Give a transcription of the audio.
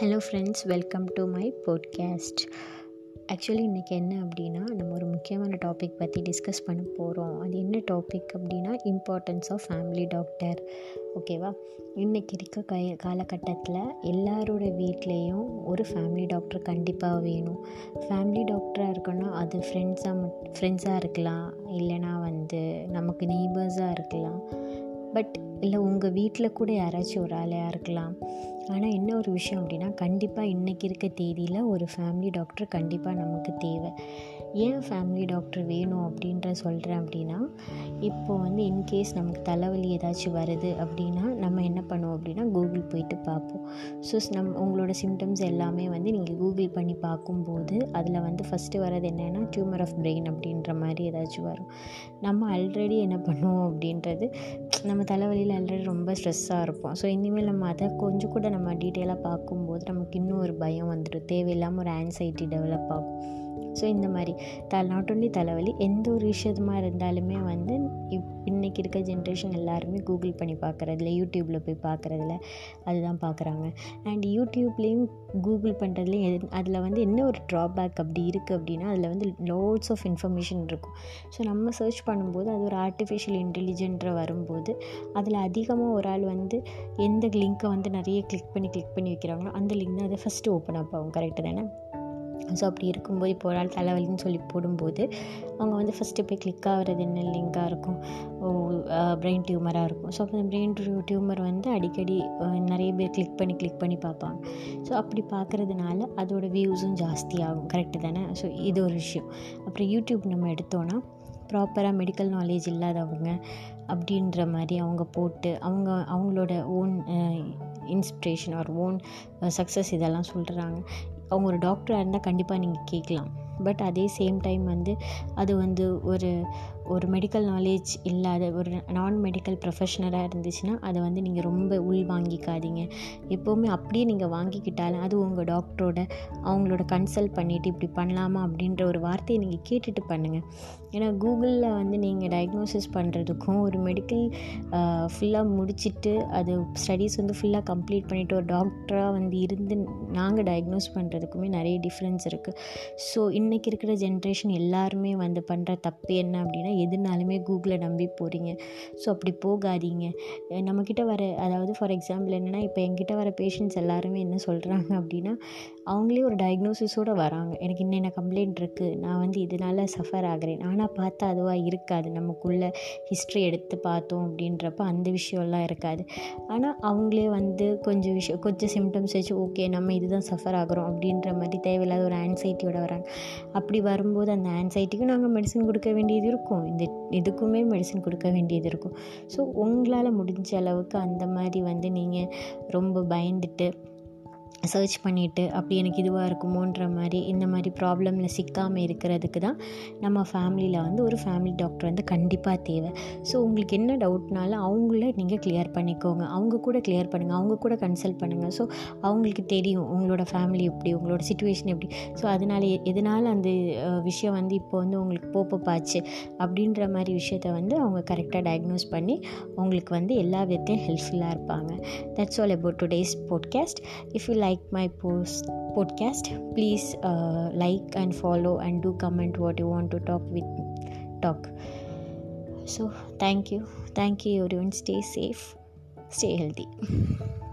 Hello friends welcome to my podcast actually இன்றைக்கி என்ன அப்படின்னா நம்ம ஒரு முக்கியமான டாபிக் பற்றி டிஸ்கஸ் பண்ண போகிறோம் அது என்ன டாபிக் அப்படின்னா இம்பார்ட்டன்ஸ் ஆஃப் ஃபேமிலி டாக்டர் ஓகேவா இன்றைக்கி இருக்க கை காலகட்டத்தில் எல்லாரோட வீட்லேயும் ஒரு ஃபேமிலி டாக்டர் கண்டிப்பாக வேணும். ஃபேமிலி டாக்டராக இருக்கணும் அது ஃப்ரெண்ட்ஸாக மட் ஃப்ரெண்ட்ஸாக இருக்கலாம். இல்லைனா வந்து நமக்கு நெய்பர்ஸாக இருக்கலாம். பட் இல்லை உங்கள் வீட்டில் கூட யாராச்சும் ஒரு ஆளையாக இருக்கலாம். ஆனால் என்ன ஒரு விஷயம் அப்படின்னா கண்டிப்பாக இன்றைக்கி இருக்க தேதியில் ஒரு ஃபேமிலி டாக்டர் கண்டிப்பாக நமக்கு தேவை. ஏன் ஃபேமிலி டாக்டர் வேணும் அப்படின்ற சொல்கிறேன் அப்படின்னா இப்போது வந்து இன்கேஸ் நமக்கு தலைவலி ஏதாச்சும் வருது அப்படின்னா நம்ம என்ன பண்ணுவோம் அப்படின்னா கூகுள் போயிட்டு பார்ப்போம். ஸோ நம் உங்களோட சிம்டம்ஸ் எல்லாமே வந்து நீங்கள் கூகுள் பண்ணி பார்க்கும்போது அதில் வந்து ஃபஸ்ட்டு வர்றது என்னென்னா டியூமர் ஆஃப் பிரெயின் அப்படின்ற மாதிரி ஏதாச்சும் வரும். நம்ம ஆல்ரெடி என்ன பண்ணுவோம் அப்படின்றது நம்ம தலைவலியில் ஆல்ரெடி ரொம்ப ஸ்ட்ரெஸ்ஸாக இருப்போம். ஸோ இனிமேல் நம்ம அதை கொஞ்சம் கூட நம்ம டீட்டெயிலாக பார்க்கும்போது நமக்கு இன்னும் ஒரு பயம் வந்துடும் தேவையில்லாமல் ஒரு ஆன்சைட்டி டெவலப் ஆகும். ஸோ இந்த மாதிரி த நாட் ஒன்லி தலைவலி எந்த ஒரு விஷயமாக இருந்தாலுமே வந்து இப் இன்றைக்கி இருக்க ஜென்ரேஷன் எல்லாருமே கூகுள் பண்ணி பார்க்குறதுல யூடியூப்பில் போய் பார்க்குறதுல அதுதான் பார்க்குறாங்க அண்ட் யூடியூப்லேயும் கூகுள் பண்ணுறதுலேயும் எது அதில் வந்து என்ன ஒரு ட்ராபேக் அப்படி இருக்குது அப்படின்னா அதில் வந்து லோட்ஸ் ஆஃப் இன்ஃபர்மேஷன் இருக்கும். ஸோ நம்ம சர்ச் பண்ணும்போது அது ஒரு ஆர்டிஃபிஷியல் இன்டெலிஜென்ட்ற வரும்போது அதில் அதிகமாக ஒரு ஆள் வந்து எந்த லிங்க்கை வந்து நிறைய கிளிக் பண்ணி கிளிக் பண்ணி வைக்கிறாங்களோ அந்த லிங்க் தான் அதை ஃபஸ்ட்டு ஓப்பன் அப் ஆகும். கரெக்டு தானே? ஸோ அப்படி இருக்கும்போது இப்போ ஒரு ஆள் தலைவலின்னு சொல்லி போடும்போது அவங்க வந்து ஃபஸ்ட்டு போய் கிளிக் ஆகிறது என்ன? லிங்காக இருக்கும். ஓ பிரெயின் டியூமராக இருக்கும். ஸோ அப்போ அந்த பிரெயின் டியூமர் வந்து அடிக்கடி நிறைய பேர் கிளிக் பண்ணி கிளிக் பண்ணி பார்ப்பாங்க. ஸோ அப்படி பார்க்குறதுனால அதோட வியூஸும் ஜாஸ்தியாகும் கரெக்டு தானே? ஸோ இது ஒரு விஷயம். அப்புறம் யூடியூப் நம்ம எடுத்தோன்னா ப்ராப்பராக மெடிக்கல் நாலேஜ் இல்லாதவங்க அப்படின்ற மாதிரி அவங்க போட்டு அவங்க அவங்களோட own inspiration or own success இதெல்லாம் சொல்கிறாங்க அவங்க ஒரு டாக்டராக இருந்தால் கண்டிப்பாக நீங்கள் கேட்கலாம் பட் அதே சேம் டைம் வந்து அது வந்து ஒரு ஒரு மெடிக்கல் நாலேஜ் இல்லாத ஒரு நான் மெடிக்கல் ப்ரொஃபஷனலாக இருந்துச்சுன்னா அதை வந்து நீங்கள் ரொம்ப உள் வாங்கிக்காதீங்க. எப்போவுமே அப்படியே நீங்கள் வாங்கிக்கிட்டாலும் அது உங்கள் டாக்டரோட அவங்களோட கன்சல்ட் பண்ணிவிட்டு இப்படி பண்ணலாமா அப்படின்ற ஒரு வார்த்தையை நீங்கள் கேட்டுட்டு பண்ணுங்கள் ஏன்னா கூகுளில் வந்து நீங்கள் டயக்னோசிஸ் பண்ணுறதுக்கும் ஒரு மெடிக்கல் ஃபுல்லாக முடிச்சுட்டு அது ஸ்டடீஸ் வந்து ஃபுல்லாக கம்ப்ளீட் பண்ணிவிட்டு ஒரு டாக்டராக வந்து இருந்து நாங்கள் டயக்னோஸ் பண்ணுறதுக்குமே நிறைய டிஃப்ரென்ஸ் இருக்குது ஸோ இன் இன்றைக்கி இருக்கிற ஜென்ரேஷன் எல்லாருமே வந்து பண்ணுற தப்பு என்ன அப்படின்னா எதுனாலுமே கூகுளை நம்பி போகிறீங்க ஸோ அப்படி போகாதீங்க. நம்மக்கிட்ட வர அதாவது ஃபார் எக்ஸாம்பிள் என்னென்னா இப்போ எங்கிட்ட வர பேஷண்ட்ஸ் எல்லாருமே என்ன சொல்கிறாங்க அப்படின்னா அவங்களே ஒரு டயக்னோசிஸோடு வராங்க. எனக்கு என்னென்ன கம்ப்ளைண்ட் இருக்குது நான் வந்து இதனால் சஃபர் ஆகிறேன். ஆனால் பார்த்தா அதுவாக இருக்காது. நமக்குள்ளே ஹிஸ்ட்ரி எடுத்து பார்த்தோம் அப்படின்றப்ப அந்த விஷயம்லாம் இருக்காது. ஆனால் அவங்களே வந்து கொஞ்சம் விஷயம் கொஞ்சம் சிம்டம்ஸ் வச்சு ஓகே நம்ம இதுதான் சஃபர் ஆகிறோம் அப்படின்ற மாதிரி தேவையில்லாத ஒரு ஆன்சைட்டியோட வராங்க. அப்படி வரும்போது அந்த ஆன்சைட்டிக்கும் நாங்கள் மெடிசன் கொடுக்க வேண்டியது இருக்கும். இந்த இதுக்குமே மெடிசன் கொடுக்க வேண்டியது இருக்கும். ஸோ உங்களால் முடிஞ்ச அளவுக்கு அந்த மாதிரி வந்து நீங்கள் ரொம்ப பயந்துட்டு சர்ச் பண்ணிவிட்டு அப்படி எனக்கு இதுவாக இருக்குமோன்ற மாதிரி இந்த மாதிரி ப்ராப்ளமில் சிக்காமல் இருக்கிறதுக்கு தான் நம்ம ஃபேமிலியில் வந்து ஒரு ஃபேமிலி டாக்டர் வந்து கண்டிப்பாக தேவை. ஸோ உங்களுக்கு என்ன டவுட்னாலும் அவங்கள நீங்கள் கிளியர் பண்ணிக்கோங்க. அவங்க கூட கிளியர் பண்ணுங்கள் அவங்க கூட கன்சல்ட் பண்ணுங்கள் ஸோ அவங்களுக்கு தெரியும் உங்களோட ஃபேமிலி எப்படி உங்களோட சுச்சுவேஷன் எப்படி. ஸோ அதனால் எதனால் அந்த விஷயம் வந்து இப்போ வந்து உங்களுக்கு போப்பாச்சு அப்படின்ற மாதிரி விஷயத்த வந்து அவங்க கரெக்டாக டயக்னோஸ் பண்ணி உங்களுக்கு வந்து எல்லா விதத்தையும் ஹெல்ப்ஃபுல்லாக இருப்பாங்க. That's all about today's podcast if you like my post podcast please uh, like and follow and do comment what you want to talk with talk. So thank you. Thank you everyone. Stay safe. Stay healthy